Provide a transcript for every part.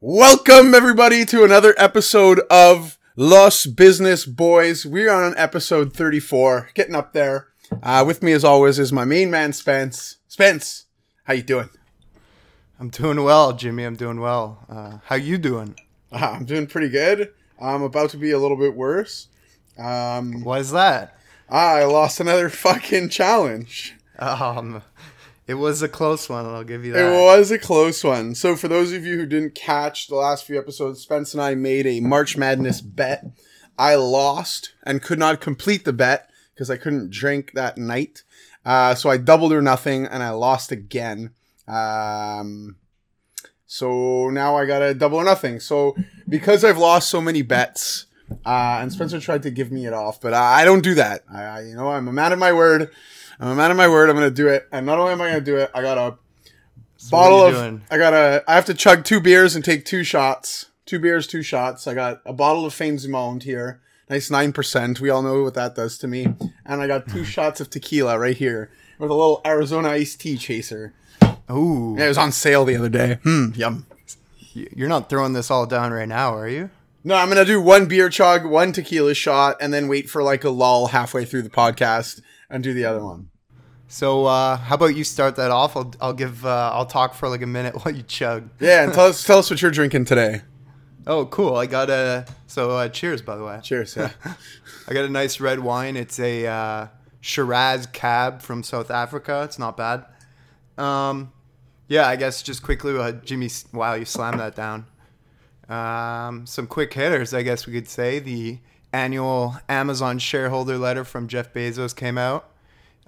Welcome everybody to another episode of Los Business Boys. We are on episode 34, getting up there. Uh, with me as always is my main man Spence. Spence, how you doing? I'm doing well, Jimmy. I'm doing well. Uh, how you doing? Uh, I'm doing pretty good. I'm about to be a little bit worse. Um, Why is that? I lost another fucking challenge. Um, it was a close one. I'll give you that. It was a close one. So, for those of you who didn't catch the last few episodes, Spence and I made a March Madness bet. I lost and could not complete the bet because I couldn't drink that night. Uh, so I doubled or nothing and I lost again. Um, so now I got a double or nothing. So because I've lost so many bets, uh, and Spencer tried to give me it off, but I, I don't do that. I, I, you know, I'm a man of my word. I'm a man of my word. I'm going to do it. And not only am I going to do it, I got a So bottle what are of, you doing? I got a, I have to chug two beers and take two shots. Two beers, two shots. I got a bottle of Fames here. Nice 9%. We all know what that does to me. And I got two shots of tequila right here with a little Arizona iced tea chaser. Ooh, Yeah, it was on sale the other day. Hmm, yum. you're not throwing this all down right now, are you? No, I'm gonna do one beer chug, one tequila shot, and then wait for like a lull halfway through the podcast and do the other one. So, uh, how about you start that off? I'll, I'll give, uh, I'll talk for like a minute while you chug. Yeah, and tell us tell us what you're drinking today. Oh, cool. I got a, so, uh, cheers, by the way. Cheers. Yeah. I got a nice red wine. It's a uh, Shiraz Cab from South Africa. It's not bad. Um, yeah, I guess just quickly, uh, Jimmy. Wow, you slammed that down. Um, some quick hitters, I guess we could say. The annual Amazon shareholder letter from Jeff Bezos came out.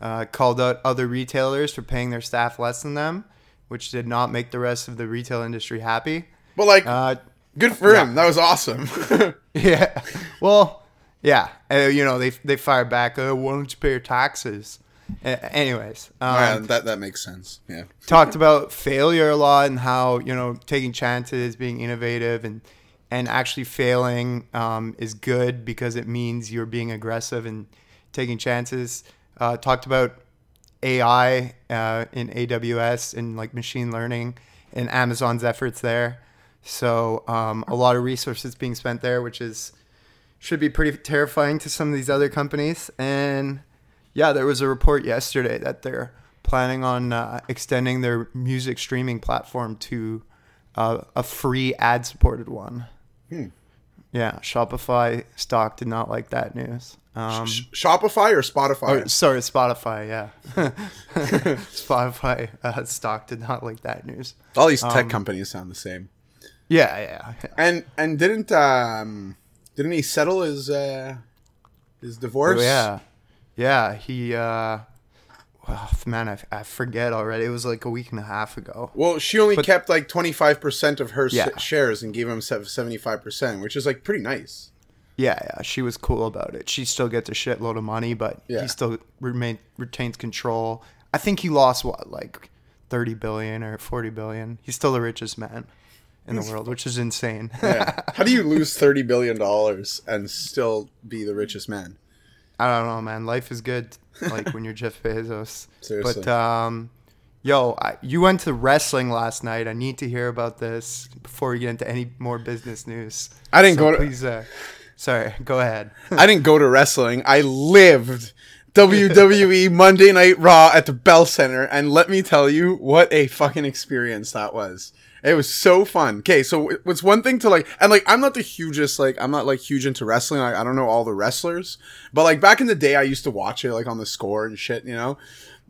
Uh, called out other retailers for paying their staff less than them, which did not make the rest of the retail industry happy. But like, Uh, good for him. That was awesome. yeah. Well, yeah. Uh, you know, they they fired back. Uh, why don't you pay your taxes? Anyways, um, Yeah, that that makes sense. Yeah. talked about failure a lot and how you know taking chances, being innovative, and and actually failing um, is good because it means you're being aggressive and taking chances. Uh, talked about AI uh, in AWS and like machine learning and Amazon's efforts there. So um, a lot of resources being spent there, which is should be pretty terrifying to some of these other companies. And yeah, there was a report yesterday that they're planning on uh, extending their music streaming platform to uh, a free ad supported one. Hmm. Yeah, Shopify stock did not like that news. Um, Sh- Shopify or Spotify? or, sorry, Spotify. Yeah, Spotify uh, stock did not like that news. All these tech um, companies sound the same. Yeah, yeah. yeah. And and didn't um didn't he settle his uh his divorce? Oh, yeah, yeah. He, uh, oh, man, I, I forget already. It was like a week and a half ago. Well, she only But- kept like 25% of her s- Yeah. shares and gave him 75%, which is like pretty nice. Yeah, yeah. She was cool about it. She still gets a shitload of money, but Yeah. he still remain retains control. I think he lost what, like thirty billion or forty billion. He's still the richest man in the world, which is insane. Yeah. How do you lose 30 billion dollars and still be the richest man? I don't know, man. Life is good, like when you're Jeff Bezos. Seriously. But um, yo, I, you went to wrestling last night. I need to hear about this before we get into any more business news. I didn't So go to Please, uh, sorry. Go ahead. I didn't go to wrestling. I lived WWE Monday Night Raw at the Bell Center, and let me tell you what a fucking experience that was. It was so fun. Okay, so it- it's one thing to like, and like, I'm not the hugest, like, I'm not like huge into wrestling. Like, I don't know all the wrestlers, but like back in the day, I used to watch it like on the score and shit, you know.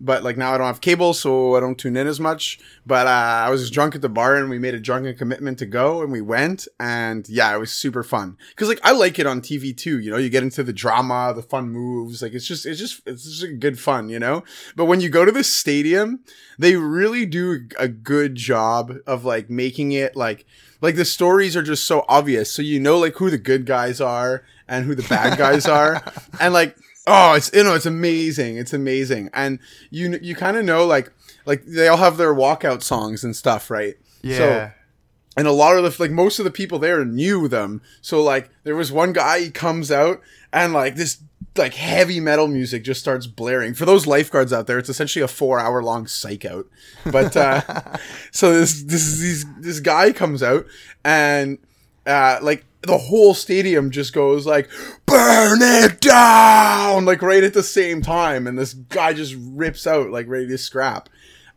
But like now I don't have cable, so I don't tune in as much. But uh, I was drunk at the bar, and we made a drunken commitment to go, and we went, and yeah, it was super fun. Cause like I like it on TV too. You know, you get into the drama, the fun moves. Like it's just, it's just, it's just a good fun. You know. But when you go to the stadium, they really do a good job of like making it like like the stories are just so obvious. So you know like who the good guys are and who the bad guys are, and like oh, it's you know it's amazing, it's amazing, and you you kind of know like like they all have their walkout songs and stuff, right? Yeah. So, and a lot of the like most of the people there knew them. So like there was one guy he comes out and like this like heavy metal music just starts blaring. For those lifeguards out there, it's essentially a four hour long psych out. But uh, so this this this this guy comes out and uh, like the whole stadium just goes like burn it down! Like right at the same time and this guy just rips out like ready to scrap.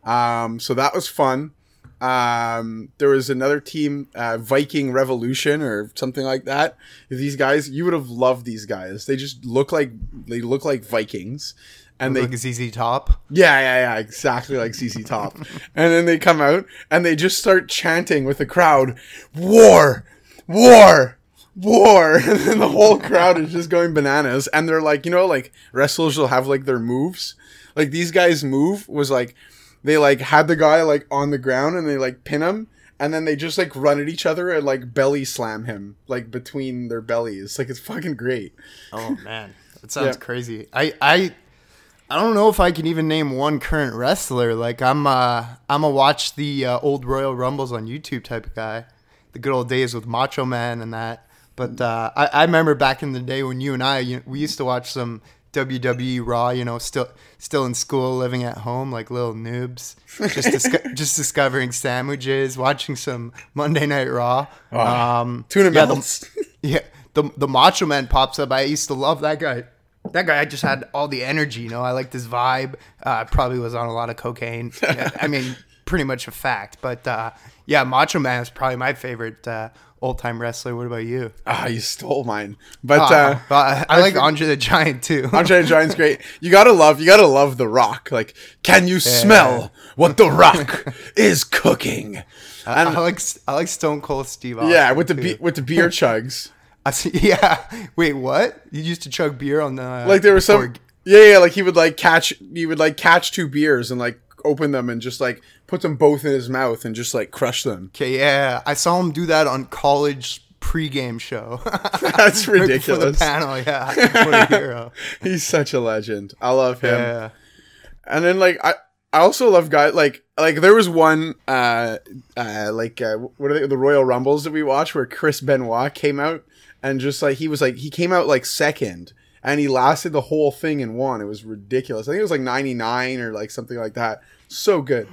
Um, so that was fun. Um, there was another team uh, viking revolution or something like that. These guys you would have loved these guys. They just look like they look like vikings and they Look, ZZ Top. yeah, yeah, yeah, exactly like ZZ Top. and then they come out and they just start chanting with the crowd, "War, war, war!" And then the whole crowd is just going bananas. And they're like, you know, like wrestlers will have like their moves. Like these guys' move was like they like had the guy like on the ground and they like pin him. And then they just like run at each other and like belly slam him like between their bellies. Like it's fucking great. Oh man, that sounds Yeah. crazy. I I I don't know if I can even name one current wrestler. Like I'm uh I'm a watch the uh, old Royal Rumbles on YouTube type of guy. The good old days with Macho Man and that. But uh, I, I remember back in the day when you and I you, we used to watch some WWE Raw. You know, still still in school, living at home like little noobs, just disco- just discovering sandwiches, watching some Monday Night Raw. Um, Tuna yeah, the- melts. yeah, the the Macho Man pops up. I used to love that guy. That guy I just had all the energy. You know, I liked his vibe. Uh, probably was on a lot of cocaine. Yeah, I mean, pretty much a fact. But uh, yeah, Macho Man is probably my favorite uh, old time wrestler. What about you? Ah, you stole mine. But Uh, uh, I, I like think- Andre the Giant too. Andre the Giant's great. You gotta love, you gotta love The Rock. Like, can you smell what The Rock is cooking? I, I like I like Stone Cold Steve. Austin Yeah, with the be- with the beer chugs. I see, yeah. Wait, what? You used to chug beer on the Like there was some, yeah, yeah. Like he would like catch, he would like catch two beers and like open them and just like put them both in his mouth and just like crush them. Okay, yeah, I saw him do that on college pregame show. That's ridiculous. the panel, yeah. What a hero. He's such a legend. I love him. Yeah. And then like I I also love guys like like there was one uh uh like uh, what are they the Royal Rumbles that we watched where Chris Benoit came out and just like he was like he came out like second and he lasted the whole thing and won. It was ridiculous. I think it was like 99 or like something like that. So good.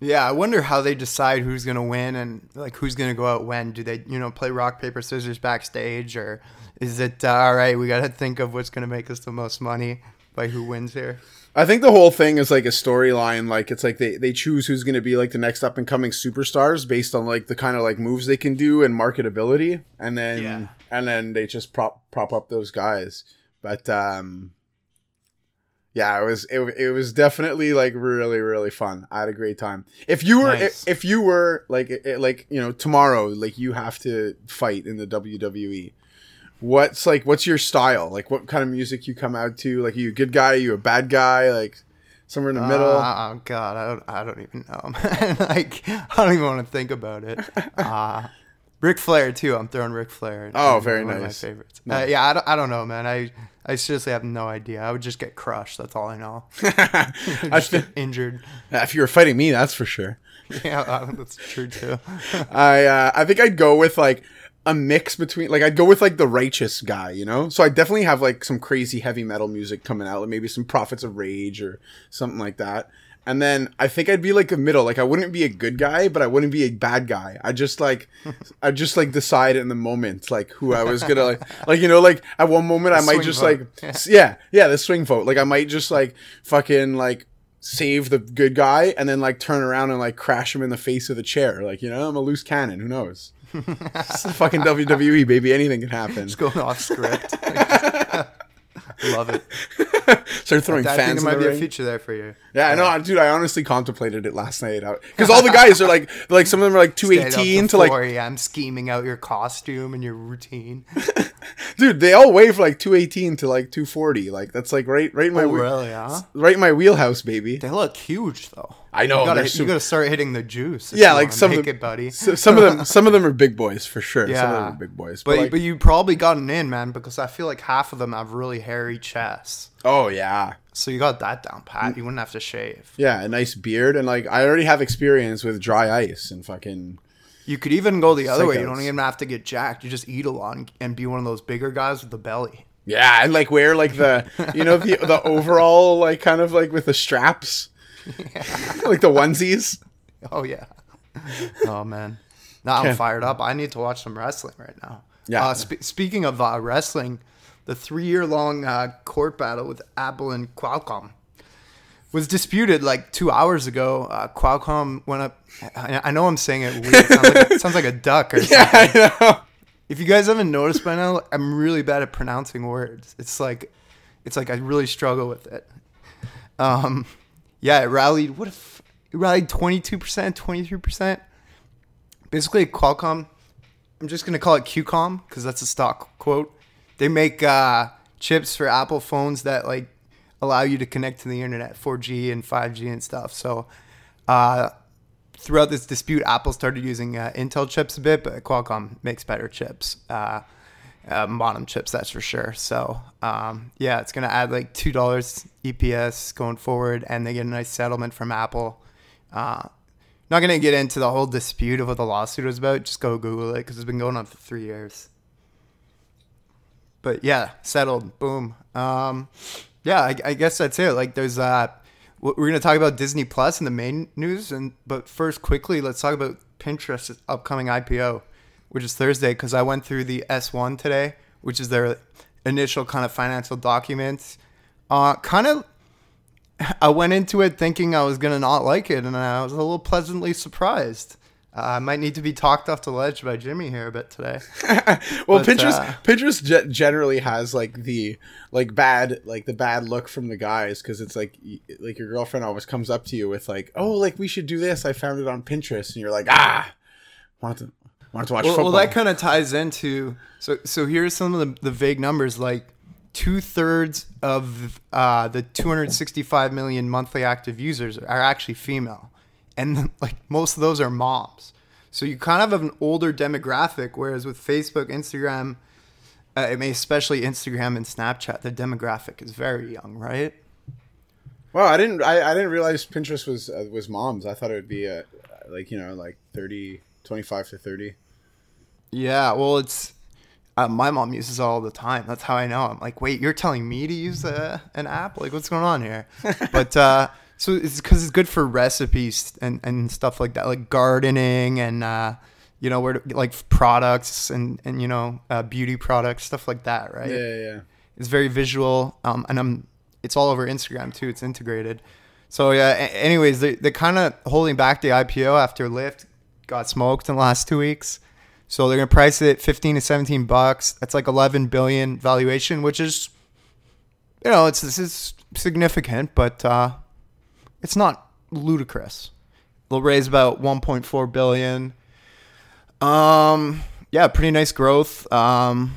Yeah, I wonder how they decide who's gonna win and like who's gonna go out when. Do they, you know, play rock paper scissors backstage, or is it uh, all right? We gotta think of what's gonna make us the most money by who wins here. I think the whole thing is like a storyline. Like it's like they, they choose who's going to be like the next up and coming superstars based on like the kind of like moves they can do and marketability, and then Yeah. and then they just prop prop up those guys. But um, yeah, it was it, it was definitely like really really fun. I had a great time. If you were Nice. if, if you were like it- like you know tomorrow like you have to fight in the WWE. What's like what's your style? Like what kind of music you come out to? Like are you a good guy? Are you a bad guy? Like somewhere in the middle? Uh, oh God, I don't, I don't even know. like, I don't even want to think about it. Uh, Ric Flair too. I'm throwing Ric Flair. Oh, very one nice. Of my favorites. Uh, yeah, I don't, I don't know, man. I, I seriously have no idea. I would just get crushed. That's all I know. I Just feel, get injured. if you were fighting me, that's for sure. Yeah, uh, that's true too. I uh, I think I'd go with like a mix between like I'd go with like the righteous guy, you know. So I definitely have like some crazy heavy metal music coming out, like maybe some Prophets of Rage or something like that. And then I think I'd be like a middle. Like I wouldn't be a good guy, but I wouldn't be a bad guy. I just like I just like decide in the moment like who I was gonna like like you know like at one moment I might just vote. like yeah yeah the swing vote like I might just like fucking like save the good guy and then like turn around and like crash him in the face of the chair like you know I'm a loose cannon who knows it's the fucking WWE baby anything can happen Just going off script. Love it. start throwing I think fans there in might the be a ring. future there for you. Yeah, I know, dude. I honestly contemplated it last night uh, because all the guys are like, like some of them are like two eighteen to like, I'm scheming out your costume and your routine. dude. They all weigh for like two eighteen to like two forty. Like that's like right, right in my, Oh, really? Huh? right in my wheelhouse, baby. They look huge though. I know, You gotta, they're you gotta start hitting the juice. Yeah, like some of them- it, buddy. Some of them, some of them are big boys for sure. Yeah, Some of them are big boys. But But, like, but you probably gotten in, man, because I feel like half of them have really hairy chests. oh yeah, So you got that down pat. Mm. You wouldn't have to shave. yeah, a nice beard and like I already have experience with dry ice and fucking. You could even go the other way. You don't even have to get jacked. You just eat a lot and, and be one of those bigger guys with the belly. Yeah, and like wear like the you know the the overall like kind of like with the straps, like the onesies. Oh yeah. oh man. Now I'm fired up. I need to watch some wrestling right now. Yeah. Uh, spe- speaking of uh, wrestling, the three-year-long uh, court battle with Apple and Qualcomm was disputed like two hours ago. Uh, Qualcomm went up. I, I know I'm saying it weird. It sounds like, it sounds like a duck or something. Yeah, I know. If you guys haven't noticed by now, I'm really bad at pronouncing words. It's like, it's like I really struggle with it. Um, yeah, it rallied. What if it rallied 22 percent, 23 percent? Basically, Qualcomm. I'm just gonna call it QCOM because that's a stock quote. They make uh, chips for Apple phones that like allow you to connect to the internet, 4G and 5G and stuff. So, uh, throughout this dispute, Apple started using uh, Intel chips a bit, but Qualcomm makes better chips, uh, uh, bottom chips, that's for sure. So, um, yeah, it's going to add like $2 EPS going forward, and they get a nice settlement from Apple. Uh, not going to get into the whole dispute of what the lawsuit was about. Just go Google it because it's been going on for three years. But yeah, settled. Boom. Um, yeah, I, I guess that's it. Like, there's uh, we're gonna talk about Disney Plus in the main news, and but first, quickly, let's talk about Pinterest's upcoming IPO, which is Thursday. Because I went through the S1 today, which is their initial kind of financial documents. Uh, kind of, I went into it thinking I was gonna not like it, and I was a little pleasantly surprised. Uh, I might need to be talked off the ledge by Jimmy here a bit today. well, But, Pinterest uh, Pinterest ge- generally has like the like bad like the bad look from the guys because it's like y- like your girlfriend always comes up to you with like oh like we should do this I found it on Pinterest and you're like ah want to want to watch well, football well, that kind of ties into so so here's some of the, the vague numbers like two thirds of uh, the 265 million monthly active users are actually female and like most of those are moms. So you kind of have an older demographic whereas with facebook instagram uh, I mean, especially instagram and snapchat the demographic is very young right? Well I didn't I, I didn't realize Pinterest was uh, was moms. I thought it would be uh, like you know like 30 25 to 30 Yeah, well, it's uh, my mom uses it all the time. That's how I know. I'm like, wait, you're telling me to use a, an app? Like, what's going on here? but uh, so it's because it's good for recipes and, and stuff like that, like gardening and uh, you know where to, like products and and you know uh, beauty products, stuff like that, right? yeah yeah. It's very visual, um, and I'm it's all over Instagram too. It's integrated. So yeah. a- Anyways, they they're kind of holding back the IPO after Lyft got smoked in the last two weeks. So they're gonna price it 15 to 17 bucks. That's like 11 billion valuation, which is, you know, it's this is significant, but uh, it's not ludicrous. They'll raise about 1.4 billion. Um, yeah, pretty nice growth. Um,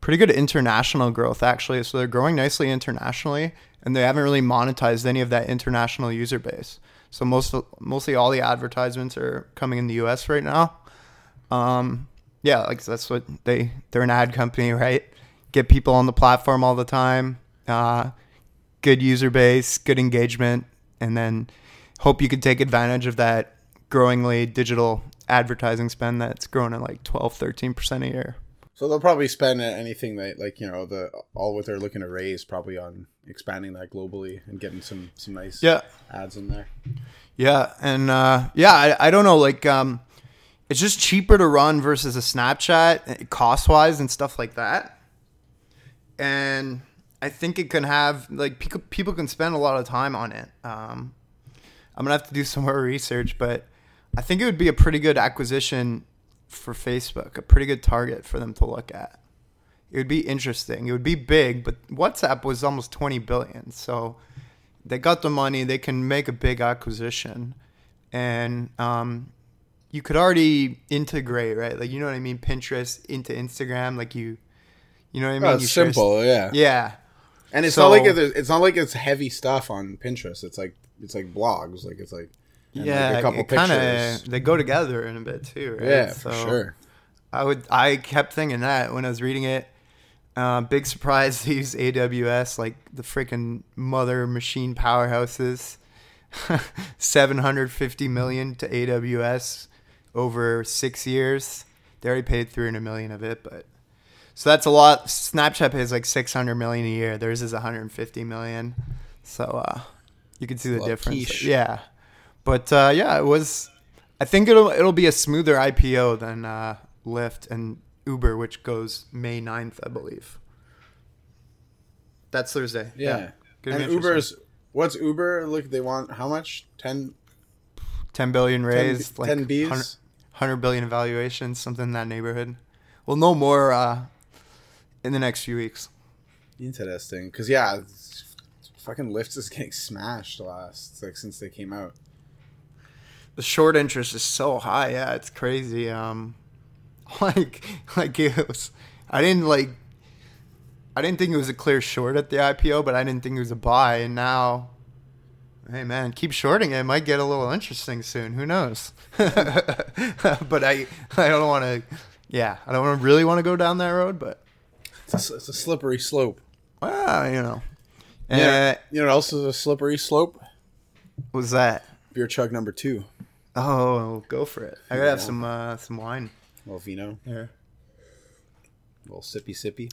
pretty good international growth actually. So they're growing nicely internationally, and they haven't really monetized any of that international user base. So most mostly all the advertisements are coming in the U.S. right now. Um, yeah, like that's what they they're an ad company, right? Get people on the platform all the time. Uh, good user base, good engagement, and then hope you can take advantage of that growingly digital advertising spend that's growing at like 12 13% a year So they'll probably spend anything that like you know the all what they're looking to raise probably on expanding that globally and getting some some nice yeah ads in there. yeah and uh, yeah I, I don't know like um, it's just cheaper to run versus a snapchat cost wise and stuff like that. And i think it can have like people, people can spend a lot of time on it. Um, i'm gonna have to do some more research but i think it would be a pretty good acquisition for facebook a pretty good target for them to look at. It would be interesting. It would be big but whatsapp was almost 20 billion so they got the money they can make a big acquisition. And um, you could already integrate right like you know what i mean pinterest into instagram like you you know what i mean Oh, You it's share- simple, yeah. yeah And it's So- not like it, it's not like it's heavy stuff on Pinterest. It's like it's like blogs. Like it's like and, like, yeah a couple kind pictures. of they go together in a bit too right Yeah, for sure. I would. I kept thinking that when I was reading it. Uh, big surprise they use AWS like the freaking mother machine powerhouses. 750 million to AWS over six years. They already paid 300 million of it, but So that's a lot. Snapchat pays like 600 million a year. Theirs is 150 million. So uh, you can see the Well, difference. quiche. Yeah, but uh, yeah, it was. I think it'll it'll be a smoother IPO than uh, Lyft and Uber, which goes May 9th, I believe. That's Thursday. Yeah. Gonna And. Uber's what's Uber? Look, they want how much? 10, 10 billion raised, 10 like Bs? 100, 100 billion valuation, something in that neighborhood. We'll know more uh, in the next few weeks. Interesting, because yeah, fucking Lyft is getting smashed last like since they came out. The short interest is so high. Yeah, it's crazy. Um, like, like it was. I didn't like. I didn't think it was a clear short at the IPO, but I didn't think it was a buy. And now, hey man, keep shorting it. It might get a little interesting soon. Who knows? but I, I don't want to. Yeah, I don't really want to go down that road. But It's a, it's a slippery slope. well, you know. Yeah. You know what else is a slippery slope? what was that? Beer chug number two. Oh, go for it. I gotta have some uh, some wine. Well, vino, Here. little sippy sippy.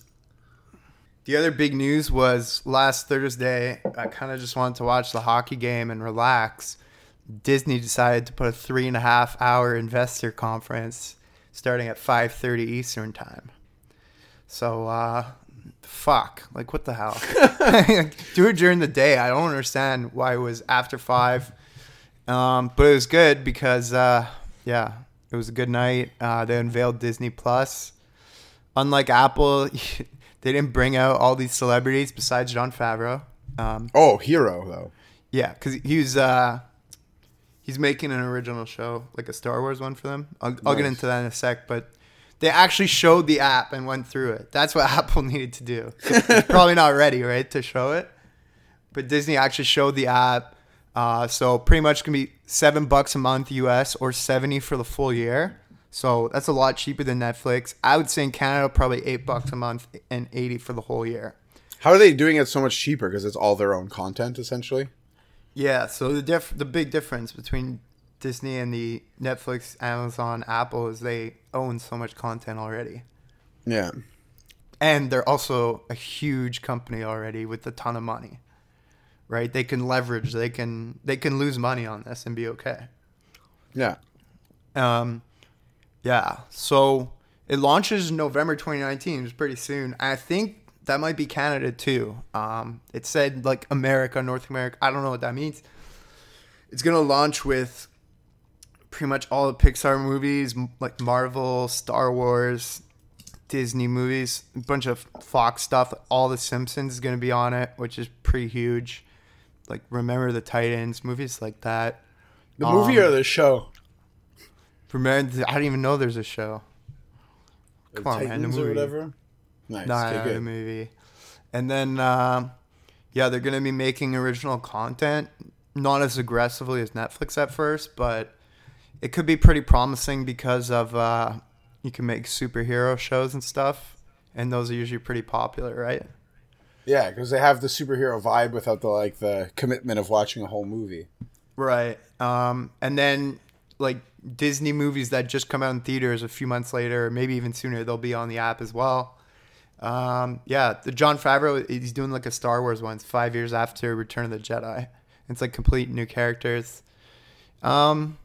The other big news was last Thursday. I kind of just wanted to watch the hockey game and relax. Disney decided to put a three and a half hour investor conference starting at five thirty Eastern time. So, uh, fuck, like what the hell? Do it during the day. I don't understand why it was after five. Um, but it was good because, uh, yeah, it was a good night. Uh, they unveiled Disney Plus. Unlike Apple, they didn't bring out all these celebrities besides Jon Favreau. Um, Oh, hero though. yeah, because he was uh, he's making an original show, like a Star Wars one for them. I'll, I'll get into that in a sec, but they actually showed the app and went through it. That's what Apple needed to do. It's probably not ready, right, to show it. But Disney actually showed the app. Uh, so pretty much gonna be seven bucks a month US or seventy for the full year. So that's a lot cheaper than Netflix. I would say in Canada probably eight bucks a month and eighty for the whole year. How are they doing it so much cheaper? Because it's all their own content essentially. Yeah, so the diff- the big difference between Disney and the Netflix, Amazon, Apple is they own so much content already. Yeah. And they're also a huge company already with a ton of money. Right? They can leverage, they can they can lose money on this and be okay. Yeah. Um yeah, so it launches November 2019, it's pretty soon. I think that might be Canada too. Um it said like America, North America. I don't know what that means. It's going to launch with pretty much all the Pixar movies, like Marvel, Star Wars, Disney movies, a bunch of Fox stuff. All the Simpsons is going to be on it, which is pretty huge. Like Remember the Titans, movies like that. The movie Um, or the show? Remember, I don't even know there's a show. Come on, man, the Titans or movie. whatever. Nice. No, okay, good. the movie. And then, um, yeah, they're going to be making original content, not as aggressively as Netflix at first, but it could be pretty promising because of uh, you can make superhero shows and stuff, and those are usually pretty popular, right? Yeah, because they have the superhero vibe without the like the commitment of watching a whole movie. Right. Um, and then like Disney movies that just come out in theaters a few months later, maybe even sooner, they'll be on the app as well. Um, yeah, the Jon Favreau, he's doing like a Star Wars one. It's five years after Return of the Jedi. It's like complete new characters. Um,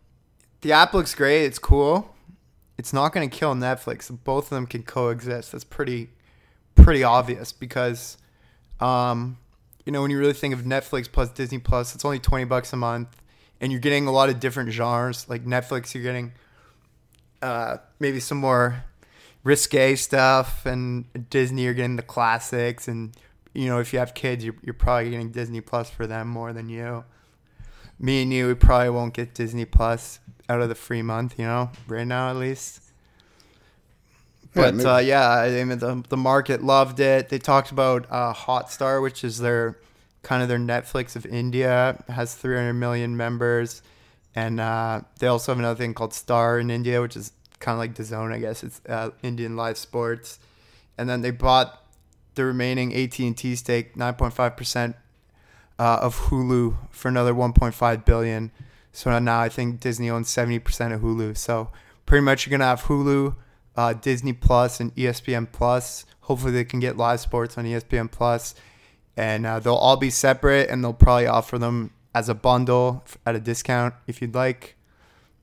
the app looks great. It's cool. It's not going to kill Netflix. Both of them can coexist. That's pretty, pretty obvious because, um, you know, when you really think of Netflix plus Disney Plus, it's only 20 bucks a month and you're getting a lot of different genres. Like Netflix, you're getting uh, maybe some more risque stuff, and Disney, you're getting the classics. And, you know, if you have kids, you're, you're probably getting Disney Plus for them more than you. Me and you, we probably won't get Disney Plus out of the free month, you know, right now at least. But maybe- uh, yeah, I mean the the market loved it. They talked about uh, Hotstar, which is their kind of their Netflix of India, has 300 million members, and uh, they also have another thing called Star in India, which is kind of like the Zone, I guess. It's uh, Indian live sports, and then they bought the remaining AT and T stake, 9.5 percent uh, of Hulu for another 1.5 billion. So now I think Disney owns 70 percent of Hulu. So pretty much you're gonna have Hulu uh, Disney Plus and ESPN Plus. Hopefully, they can get live sports on ESPN Plus, and uh, they'll all be separate, and they'll probably offer them as a bundle at a discount if you'd like.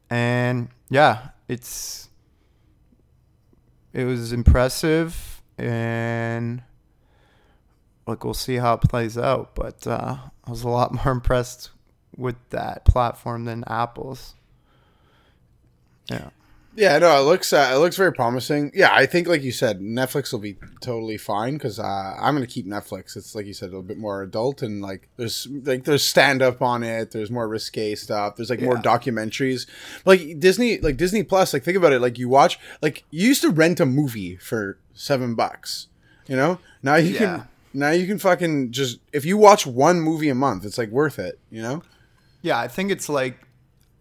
And yeah, it's it was impressive, and like we'll see how it plays out. But uh, I was a lot more impressed with that platform than Apple's. Yeah. Yeah, no, it looks uh, it looks very promising. Yeah, I think like you said, Netflix will be totally fine because uh, I'm gonna keep Netflix. It's like you said, a little bit more adult and like there's like there's stand up on it. There's more risque stuff. There's like more Yeah. documentaries. Like Disney, like Disney Plus. Like think about it. Like you watch, like you used to rent a movie for seven bucks. You know, now you Yeah. can now you can fucking just if you watch one movie a month, it's like worth it. You know. Yeah, I think it's like,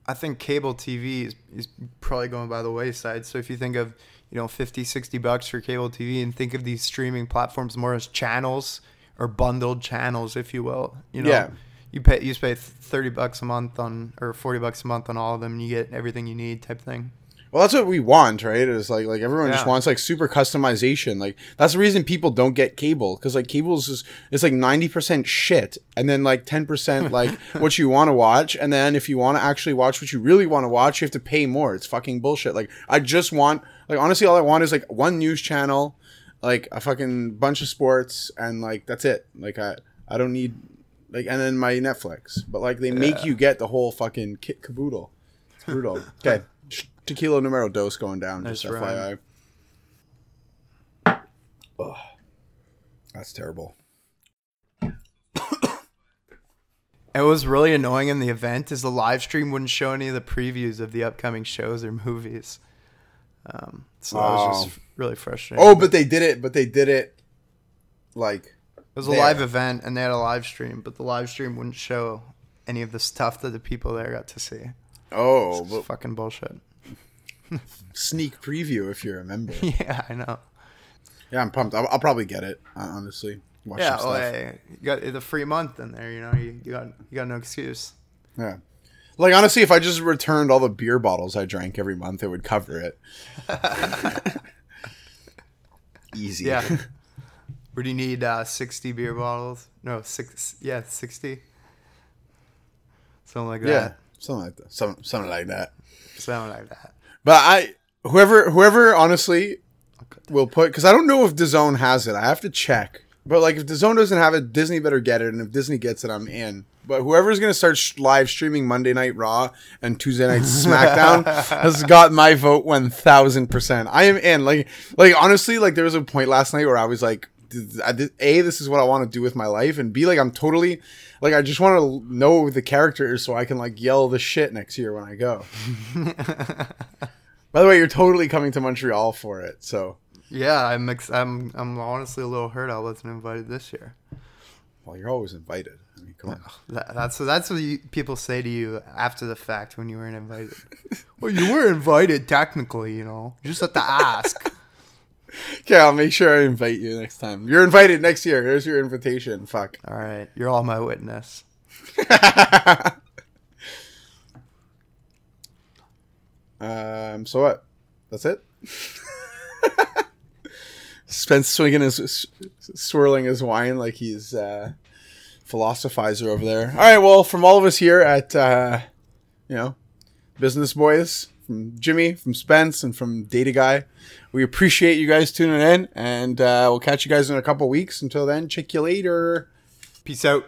I think cable TV is, is probably going by the wayside. So if you think of, you know, 50, 60 bucks for cable TV and think of these streaming platforms more as channels or bundled channels, if you will, you know, Yeah. you pay, you pay 30 bucks a month on, or 40 bucks a month on all of them and you get everything you need type thing. Well, that's what we want, right? It's like like everyone just wants like super customization. Like that's the reason people don't get cable because like cable is just, it's like ninety percent shit, and then like ten percent like what you want to watch, and then if you want to actually watch what you really want to watch, you have to pay more. It's fucking bullshit. Like I just want like honestly, all I want is like one news channel, like a fucking bunch of sports, and like that's it. Like I I don't need like and then my Netflix, but like they make you get the whole fucking kit caboodle. It's brutal. Okay. Tequila numero dos going down. Just That's FYI. right. Ugh. That's terrible. And what was really annoying in the event is the live stream wouldn't show any of the previews of the upcoming shows or movies. Um, so that was just really frustrating. Oh, but they did it. But they did it. Like It was a there. live event and they had a live stream, but the live stream wouldn't show any of the stuff that the people there got to see. oh, It's but fucking bullshit. Sneak preview if you remember. yeah, I know. yeah, I'm pumped. I'll, I'll probably get it. Honestly, watch Yeah, well, hey, you got the free month in there. You know, you, you got you got no excuse. Yeah. Like honestly, if I just returned all the beer bottles I drank every month, it would cover it. Easy. Yeah. Would you need uh, sixty beer bottles? No, six. Yeah, sixty. Something like that. yeah. Something like that. Some, something like that. Something like that. But I, whoever, whoever, honestly, will put because I don't know if DAZN has it. I have to check. But like, if DAZN doesn't have it, Disney better get it, and if Disney gets it, I'm in. But whoever's gonna start sh- live streaming Monday Night Raw and Tuesday Night SmackDown has got my vote one thousand percent. I am in. Like, like honestly, like there was a point last night where I was like, th- I did- a, this is what I want to do with my life, and b, like I'm totally, like I just want to know the characters so I can like yell the shit next year when I go. By the way, you're totally coming to Montreal for it, so. Yeah, I'm ex- I'm I'm honestly a little hurt I wasn't invited this year. Well, you're always invited. I mean, come on. That, that's that's what you, people say to you after the fact when you weren't invited. well, you were invited technically, you know. You just have to ask. Okay, I'll make sure I invite you next time. You're invited next year. Here's your invitation. Fuck. All right, you're all my witness. um. So what? That's it. Spence swinging his, swirling his wine like he's uh, philosophizer over there. All right. Well, from all of us here at, uh, you know, Business Boys, from Jimmy, from Spence, and from Data Guy, we appreciate you guys tuning in, and uh, we'll catch you guys in a couple weeks. Until then, check you later. Peace out.